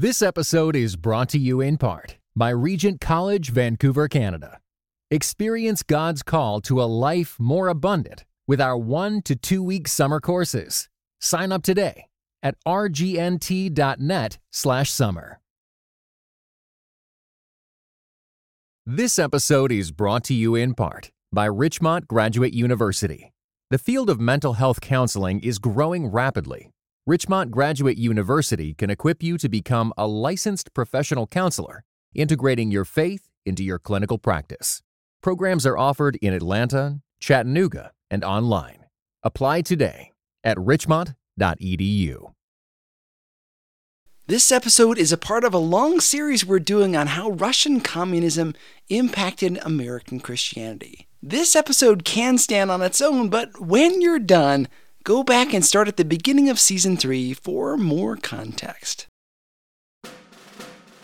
This episode is brought to you in part by Regent College, Vancouver, Canada. Experience God's call to a life more abundant with our one to two week summer courses. Sign up today at rgnt.net/slash summer. This episode is brought to you in part by Richmont Graduate University. The field of mental health counseling is growing rapidly. Richmont Graduate University can equip you to become a licensed professional counselor, integrating your faith into your clinical practice. Programs are offered in Atlanta, Chattanooga, and online. Apply today at richmont.edu. This episode is a part of a long series we're doing on how Russian communism impacted American Christianity. This episode can stand on its own, but when you're done, go back and start at the beginning of season 3 for more context.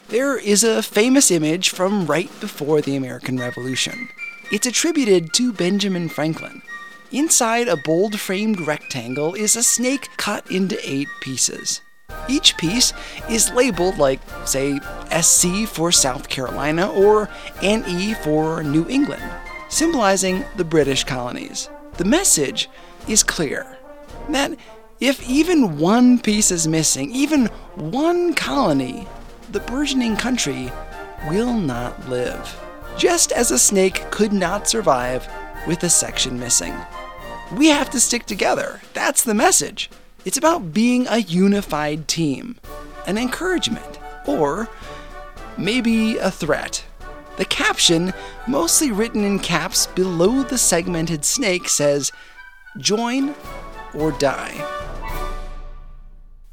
There is a famous image from right before the American Revolution. It's attributed to Benjamin Franklin. Inside a bold framed rectangle is a snake cut into eight pieces. Each piece is labeled like, say, SC for South Carolina or NE for New England, symbolizing the British colonies. The message is clear that if even one piece is missing, even one colony, the burgeoning country will not live. Just as a snake could not survive with a section missing. We have to stick together. That's the message. It's about being a unified team, an encouragement, or maybe a threat. The caption, mostly written in caps below the segmented snake, says, Join or die.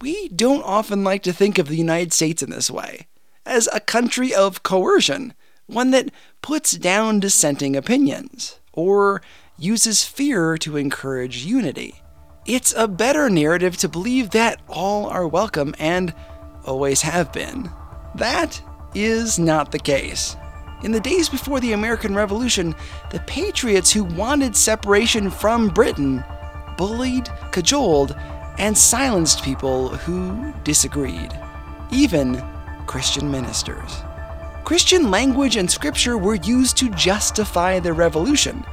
We don't often like to think of the United States in this way, as a country of coercion, one that puts down dissenting opinions, or uses fear to encourage unity. It's a better narrative to believe that all are welcome and always have been. That is not the case. In the days before the American Revolution, the patriots who wanted separation from Britain bullied, cajoled, and silenced people who disagreed, even Christian ministers. Christian language and scripture were used to justify the revolution.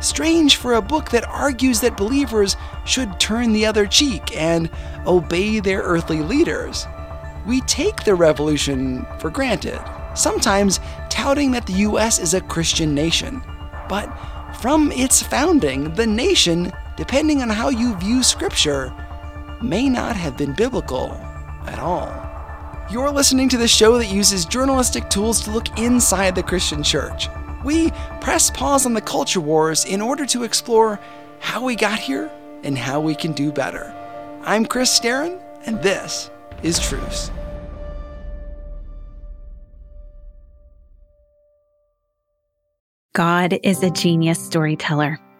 Strange for a book that argues that believers should turn the other cheek and obey their earthly leaders. We take the revolution for granted, sometimes touting that the US is a Christian nation. But from its founding, the nation depending on how you view Scripture, may not have been biblical at all. You're listening to the show that uses journalistic tools to look inside the Christian church. We press pause on the culture wars in order to explore how we got here and how we can do better. I'm Chris Staron, and this is Truce. God is a genius storyteller.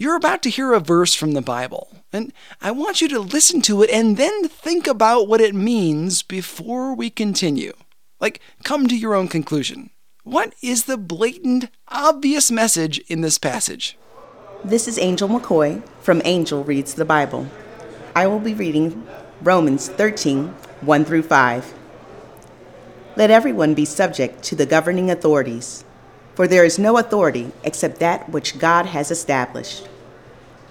You're about to hear a verse from the Bible, and I want you to listen to it and then think about what it means before we continue. Like, come to your own conclusion. What is the blatant, obvious message in this passage? This is Angel McCoy from Angel Reads the Bible. I will be reading Romans 13 1 through 5. Let everyone be subject to the governing authorities for there is no authority except that which God has established.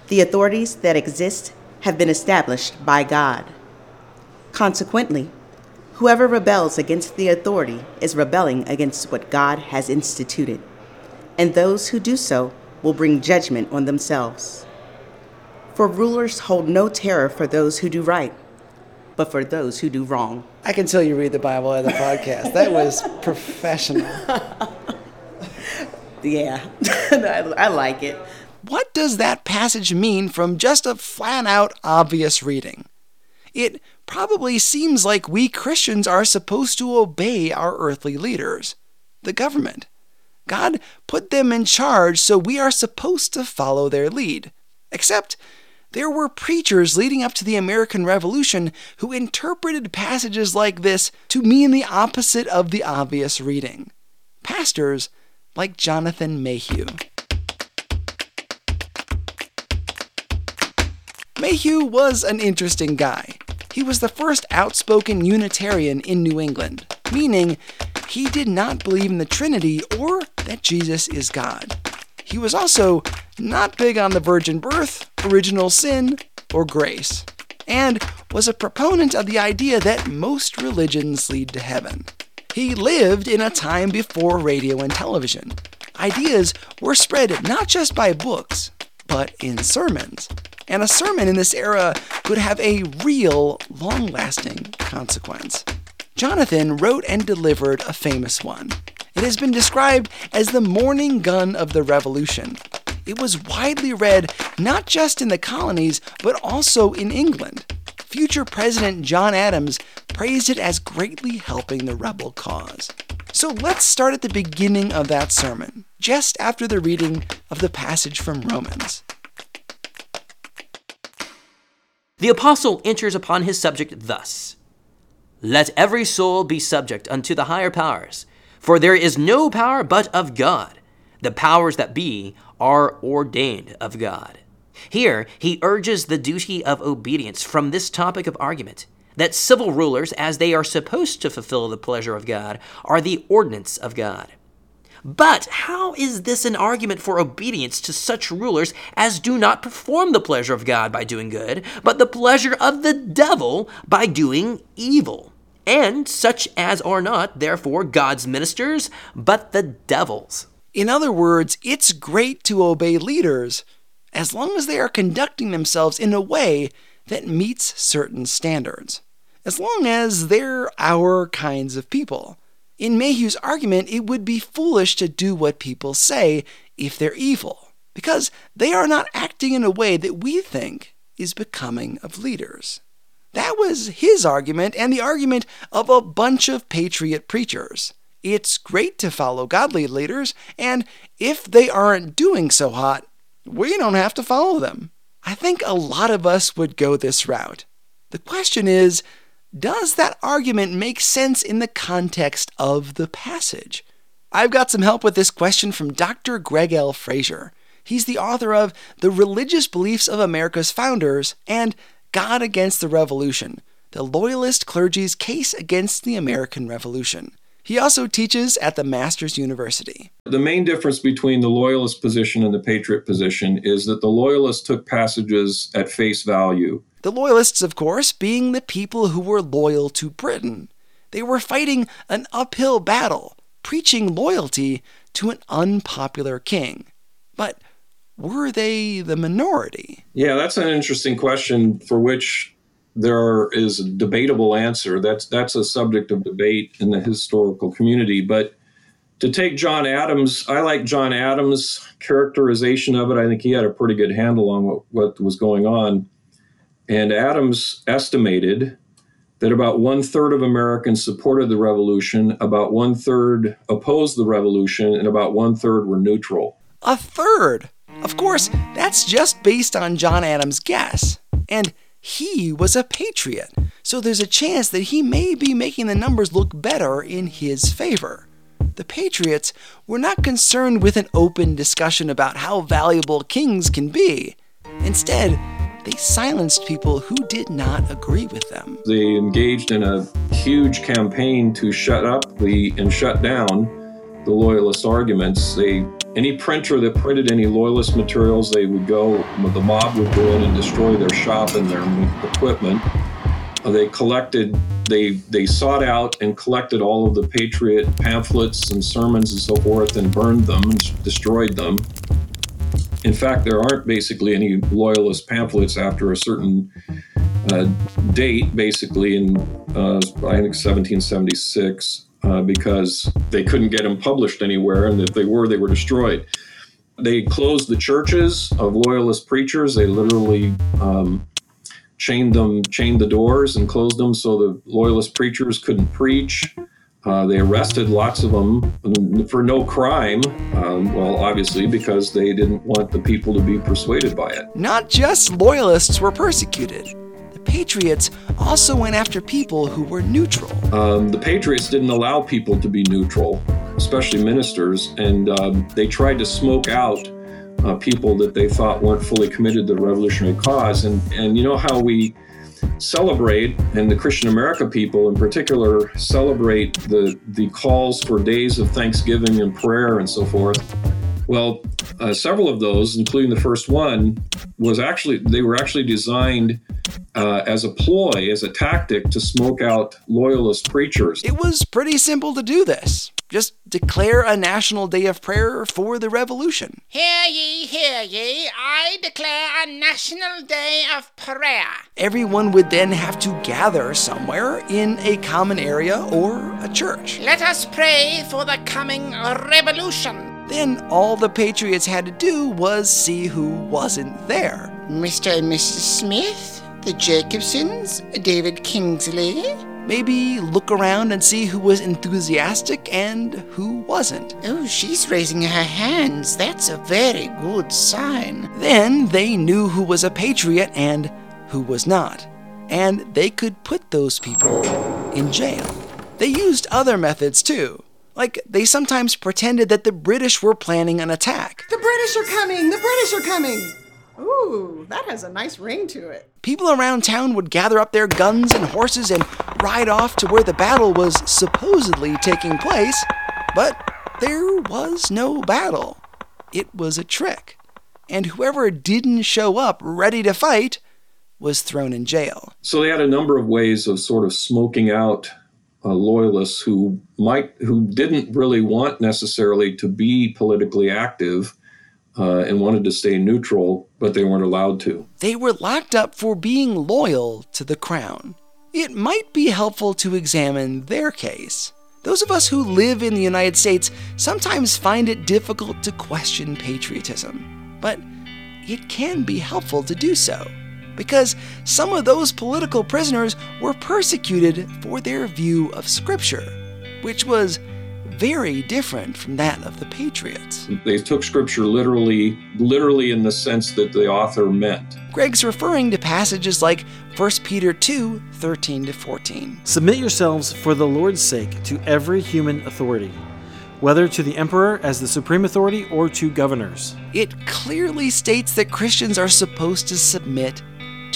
The authorities that exist have been established by God. Consequently, whoever rebels against the authority is rebelling against what God has instituted, and those who do so will bring judgment on themselves. For rulers hold no terror for those who do right, but for those who do wrong. I can tell you read the Bible as the podcast. That was professional. Yeah, I, I like it. What does that passage mean from just a flat out obvious reading? It probably seems like we Christians are supposed to obey our earthly leaders, the government. God put them in charge, so we are supposed to follow their lead. Except there were preachers leading up to the American Revolution who interpreted passages like this to mean the opposite of the obvious reading. Pastors like Jonathan Mayhew. Mayhew was an interesting guy. He was the first outspoken Unitarian in New England, meaning he did not believe in the Trinity or that Jesus is God. He was also not big on the virgin birth, original sin, or grace, and was a proponent of the idea that most religions lead to heaven. He lived in a time before radio and television. Ideas were spread not just by books, but in sermons. And a sermon in this era could have a real, long lasting consequence. Jonathan wrote and delivered a famous one. It has been described as the morning gun of the revolution. It was widely read not just in the colonies, but also in England future President John Adams praised it as greatly helping the rebel cause. So let's start at the beginning of that sermon, just after the reading of the passage from Romans. The apostle enters upon his subject thus Let every soul be subject unto the higher powers, for there is no power but of God. The powers that be are ordained of God. Here, he urges the duty of obedience from this topic of argument that civil rulers, as they are supposed to fulfill the pleasure of God, are the ordinance of God. But how is this an argument for obedience to such rulers as do not perform the pleasure of God by doing good, but the pleasure of the devil by doing evil? And such as are not, therefore, God's ministers, but the devil's. In other words, it's great to obey leaders as long as they are conducting themselves in a way that meets certain standards, as long as they're our kinds of people. In Mayhew's argument, it would be foolish to do what people say if they're evil, because they are not acting in a way that we think is becoming of leaders. That was his argument and the argument of a bunch of patriot preachers. It's great to follow godly leaders, and if they aren't doing so hot, we don't have to follow them. I think a lot of us would go this route. The question is does that argument make sense in the context of the passage? I've got some help with this question from Dr. Gregg L. Frazer. He's the author of The Religious Beliefs of America's Founders and God Against the Revolution The Loyalist Clergy's Case Against the American Revolution. He also teaches at the Masters University. The main difference between the loyalist position and the patriot position is that the loyalists took passages at face value. The loyalists, of course, being the people who were loyal to Britain. They were fighting an uphill battle, preaching loyalty to an unpopular king. But were they the minority? Yeah, that's an interesting question for which there is a debatable answer. That's that's a subject of debate in the historical community. But to take John Adams, I like John Adams' characterization of it. I think he had a pretty good handle on what, what was going on. And Adams estimated that about one third of Americans supported the revolution, about one third opposed the revolution, and about one third were neutral. A third! Of course, that's just based on John Adams' guess. And he was a patriot, so there's a chance that he may be making the numbers look better in his favor. The Patriots were not concerned with an open discussion about how valuable kings can be. Instead, they silenced people who did not agree with them. They engaged in a huge campaign to shut up the and shut down the loyalist arguments. They any printer that printed any loyalist materials, they would go, the mob would go in and destroy their shop and their equipment. They collected, they they sought out and collected all of the patriot pamphlets and sermons and so forth and burned them and destroyed them. In fact, there aren't basically any loyalist pamphlets after a certain uh, date, basically in uh, I think 1776, uh, because they couldn't get them published anywhere, and if they were, they were destroyed. They closed the churches of loyalist preachers. They literally um, chained them, chained the doors, and closed them so the loyalist preachers couldn't preach. Uh, they arrested lots of them for no crime. Um, well, obviously, because they didn't want the people to be persuaded by it. Not just loyalists were persecuted. The Patriots also went after people who were neutral. Um, the Patriots didn't allow people to be neutral, especially ministers, and um, they tried to smoke out uh, people that they thought weren't fully committed to the revolutionary cause. And, and you know how we celebrate, and the Christian America people in particular celebrate the, the calls for days of thanksgiving and prayer and so forth. Well, uh, several of those, including the first one, was actually they were actually designed uh, as a ploy, as a tactic to smoke out loyalist preachers. It was pretty simple to do this. Just declare a national day of prayer for the revolution. Hear ye, hear ye, I declare a national day of prayer. Everyone would then have to gather somewhere in a common area or a church. Let us pray for the coming revolution. Then all the Patriots had to do was see who wasn't there. Mr. and Mrs. Smith, the Jacobsons, David Kingsley, Maybe look around and see who was enthusiastic and who wasn't. Oh, she's raising her hands. That's a very good sign. Then they knew who was a patriot and who was not. And they could put those people in jail. They used other methods too. Like, they sometimes pretended that the British were planning an attack. The British are coming! The British are coming! Ooh, that has a nice ring to it. People around town would gather up their guns and horses and ride off to where the battle was supposedly taking place, but there was no battle. It was a trick. And whoever didn't show up ready to fight was thrown in jail. So they had a number of ways of sort of smoking out uh, loyalists who might who didn't really want necessarily to be politically active uh, and wanted to stay neutral, but they weren't allowed to. They were locked up for being loyal to the crown. It might be helpful to examine their case. Those of us who live in the United States sometimes find it difficult to question patriotism, but it can be helpful to do so because some of those political prisoners were persecuted for their view of Scripture, which was very different from that of the Patriots. They took scripture literally, literally in the sense that the author meant. Gregg's referring to passages like 1 Peter 2 13 to 14. Submit yourselves for the Lord's sake to every human authority, whether to the emperor as the supreme authority or to governors. It clearly states that Christians are supposed to submit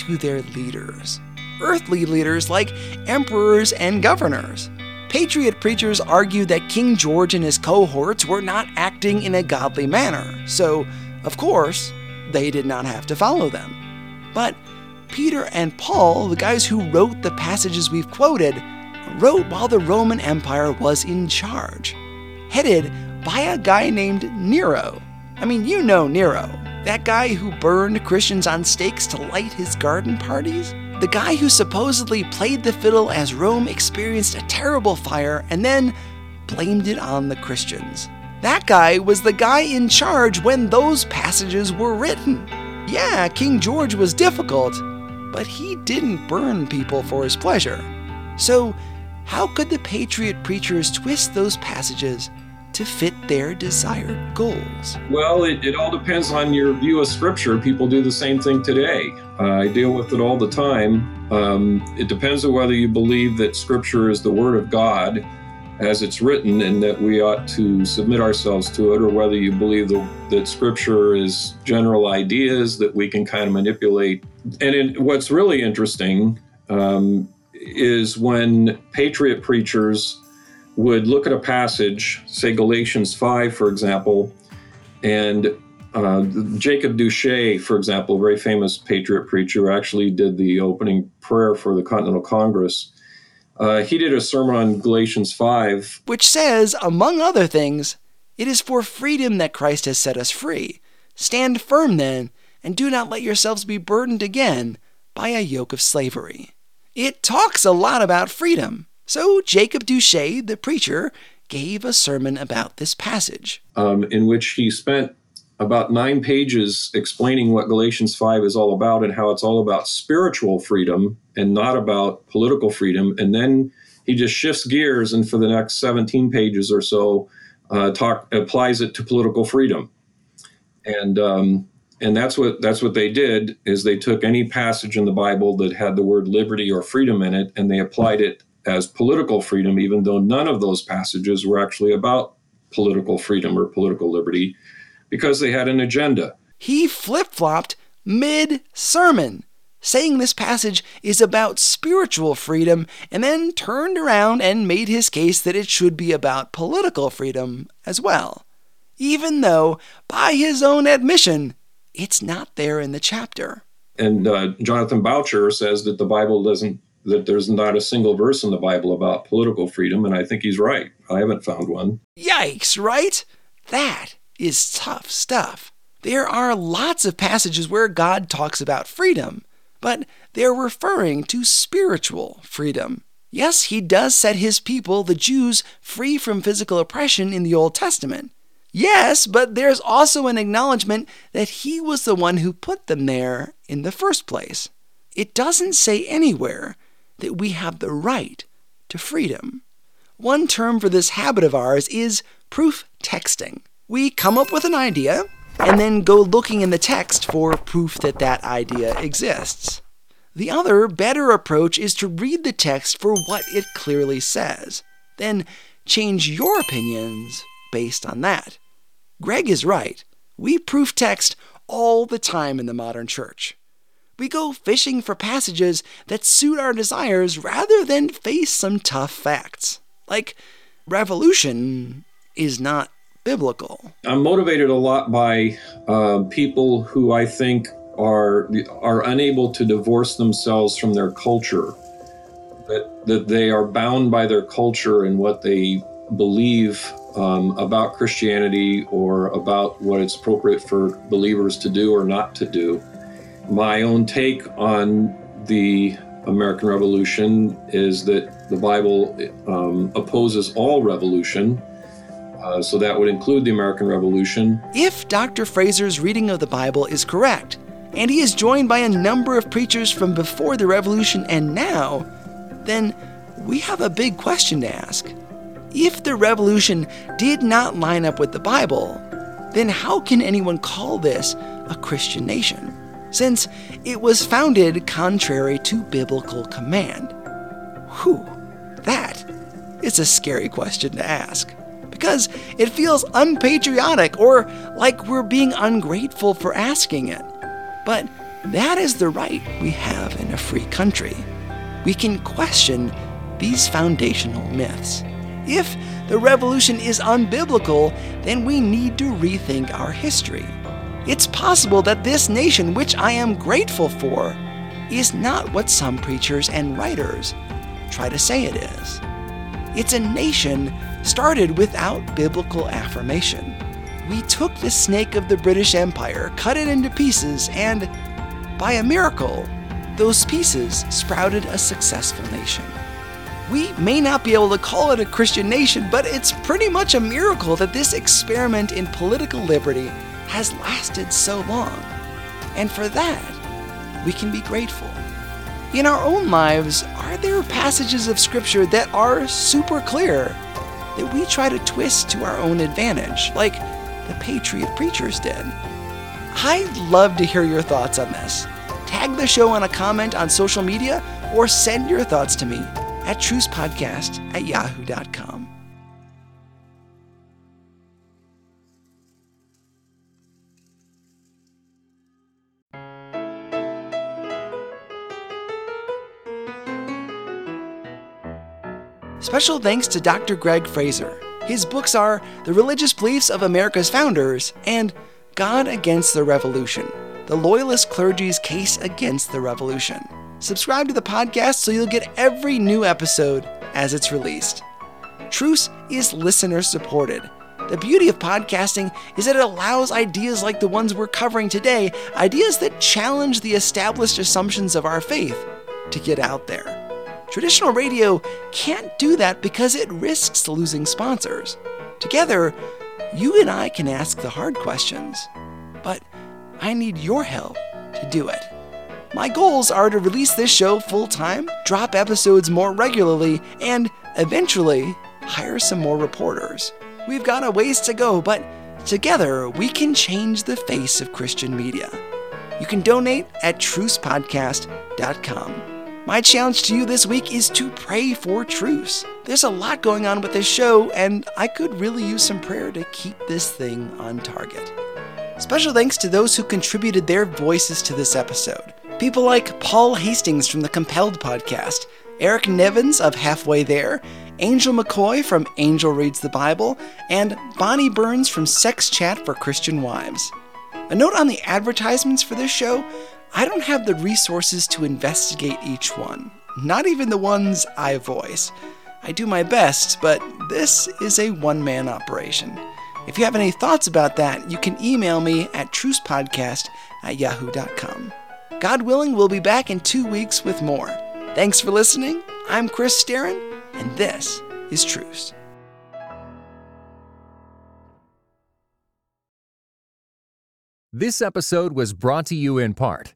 to their leaders, earthly leaders like emperors and governors. Patriot preachers argued that King George and his cohorts were not acting in a godly manner, so, of course, they did not have to follow them. But Peter and Paul, the guys who wrote the passages we've quoted, wrote while the Roman Empire was in charge, headed by a guy named Nero. I mean, you know Nero, that guy who burned Christians on stakes to light his garden parties? The guy who supposedly played the fiddle as Rome experienced a terrible fire and then blamed it on the Christians. That guy was the guy in charge when those passages were written. Yeah, King George was difficult, but he didn't burn people for his pleasure. So, how could the patriot preachers twist those passages to fit their desired goals? Well, it, it all depends on your view of Scripture. People do the same thing today. Uh, I deal with it all the time. Um, it depends on whether you believe that Scripture is the Word of God as it's written and that we ought to submit ourselves to it, or whether you believe the, that Scripture is general ideas that we can kind of manipulate. And in, what's really interesting um, is when patriot preachers would look at a passage, say Galatians 5, for example, and uh, Jacob Duché, for example, a very famous patriot preacher, actually did the opening prayer for the Continental Congress. Uh, he did a sermon on Galatians 5, which says, among other things, it is for freedom that Christ has set us free. Stand firm then, and do not let yourselves be burdened again by a yoke of slavery. It talks a lot about freedom. So Jacob Duché, the preacher, gave a sermon about this passage. Um, in which he spent about nine pages explaining what Galatians 5 is all about and how it's all about spiritual freedom and not about political freedom. And then he just shifts gears and for the next 17 pages or so, uh, talk applies it to political freedom. And um, and that's what that's what they did is they took any passage in the Bible that had the word liberty or freedom in it and they applied it as political freedom, even though none of those passages were actually about political freedom or political liberty, because they had an agenda. He flip flopped mid sermon, saying this passage is about spiritual freedom, and then turned around and made his case that it should be about political freedom as well. Even though, by his own admission, it's not there in the chapter. And uh, Jonathan Boucher says that the Bible doesn't that there's not a single verse in the Bible about political freedom, and I think he's right. I haven't found one. Yikes, right? That is tough stuff. There are lots of passages where God talks about freedom, but they're referring to spiritual freedom. Yes, he does set his people, the Jews, free from physical oppression in the Old Testament. Yes, but there's also an acknowledgement that he was the one who put them there in the first place. It doesn't say anywhere that we have the right to freedom. One term for this habit of ours is proof texting. We come up with an idea and then go looking in the text for proof that that idea exists. The other, better approach is to read the text for what it clearly says, then change your opinions based on that. Gregg is right. We proof text all the time in the modern church. We go fishing for passages that suit our desires rather than face some tough facts. Like, revolution is not biblical. I'm motivated a lot by uh, people who I think are are unable to divorce themselves from their culture. That that they are bound by their culture and what they believe um, about Christianity or about what it's appropriate for believers to do or not to do my own take on the American Revolution is that the Bible um, opposes all revolution. Uh, so that would include the American Revolution. If Dr. Frazer's reading of the Bible is correct, and he is joined by a number of preachers from before the Revolution and now, then we have a big question to ask. If the Revolution did not line up with the Bible, then how can anyone call this a Christian nation? Since it was founded contrary to biblical command? Whew, that is a scary question to ask. Because it feels unpatriotic or like we're being ungrateful for asking it. But that is the right we have in a free country. We can question these foundational myths. If the revolution is unbiblical, then we need to rethink our history. It's possible that this nation, which I am grateful for, is not what some preachers and writers try to say it is. It's a nation started without biblical affirmation. We took the snake of the British Empire, cut it into pieces, and by a miracle, those pieces sprouted a successful nation. We may not be able to call it a Christian nation, but it's pretty much a miracle that this experiment in political liberty has lasted so long. And for that, we can be grateful. In our own lives, are there passages of Scripture that are super clear that we try to twist to our own advantage, like the Patriot Preachers did? I'd love to hear your thoughts on this. Tag the show on a comment on social media or send your thoughts to me at trucepodcast at yahoo.com. Special thanks to Dr. Gregg Frazer. His books are The Religious Beliefs of America's Founders and God Against the Revolution The Loyalist Clergy's Case Against the Revolution. Subscribe to the podcast so you'll get every new episode as it's released. Truce is listener supported, The beauty of podcasting is that it allows ideas like the ones we're covering today, ideas that challenge the established assumptions of our faith, to get out there. Traditional radio can't do that because it risks losing sponsors. Together, you and I can ask the hard questions, but I need your help to do it. My goals are to release this show full time, drop episodes more regularly, and eventually hire some more reporters. We've got a ways to go, but together we can change the face of Christian media. You can donate at trucepodcast.com. My challenge to you this week is to pray for truce. There's a lot going on with this show, and I could really use some prayer to keep this thing on target. Special thanks to those who contributed their voices to this episode. People like Paul Hastings from the Compelled podcast, Eric Nevins of Halfway There, Angel McCoy from Angel Reads the Bible, and Bonnie Burns from Sex Chat for Christian Wives. A note on the advertisements for this show I don't have the resources to investigate each one, not even the ones I voice. I do my best, but this is a one man operation. If you have any thoughts about that, you can email me at trucepodcast at yahoo.com. God willing, we'll be back in two weeks with more. Thanks for listening. I'm Chris Staron, and this is Truce. This episode was brought to you in part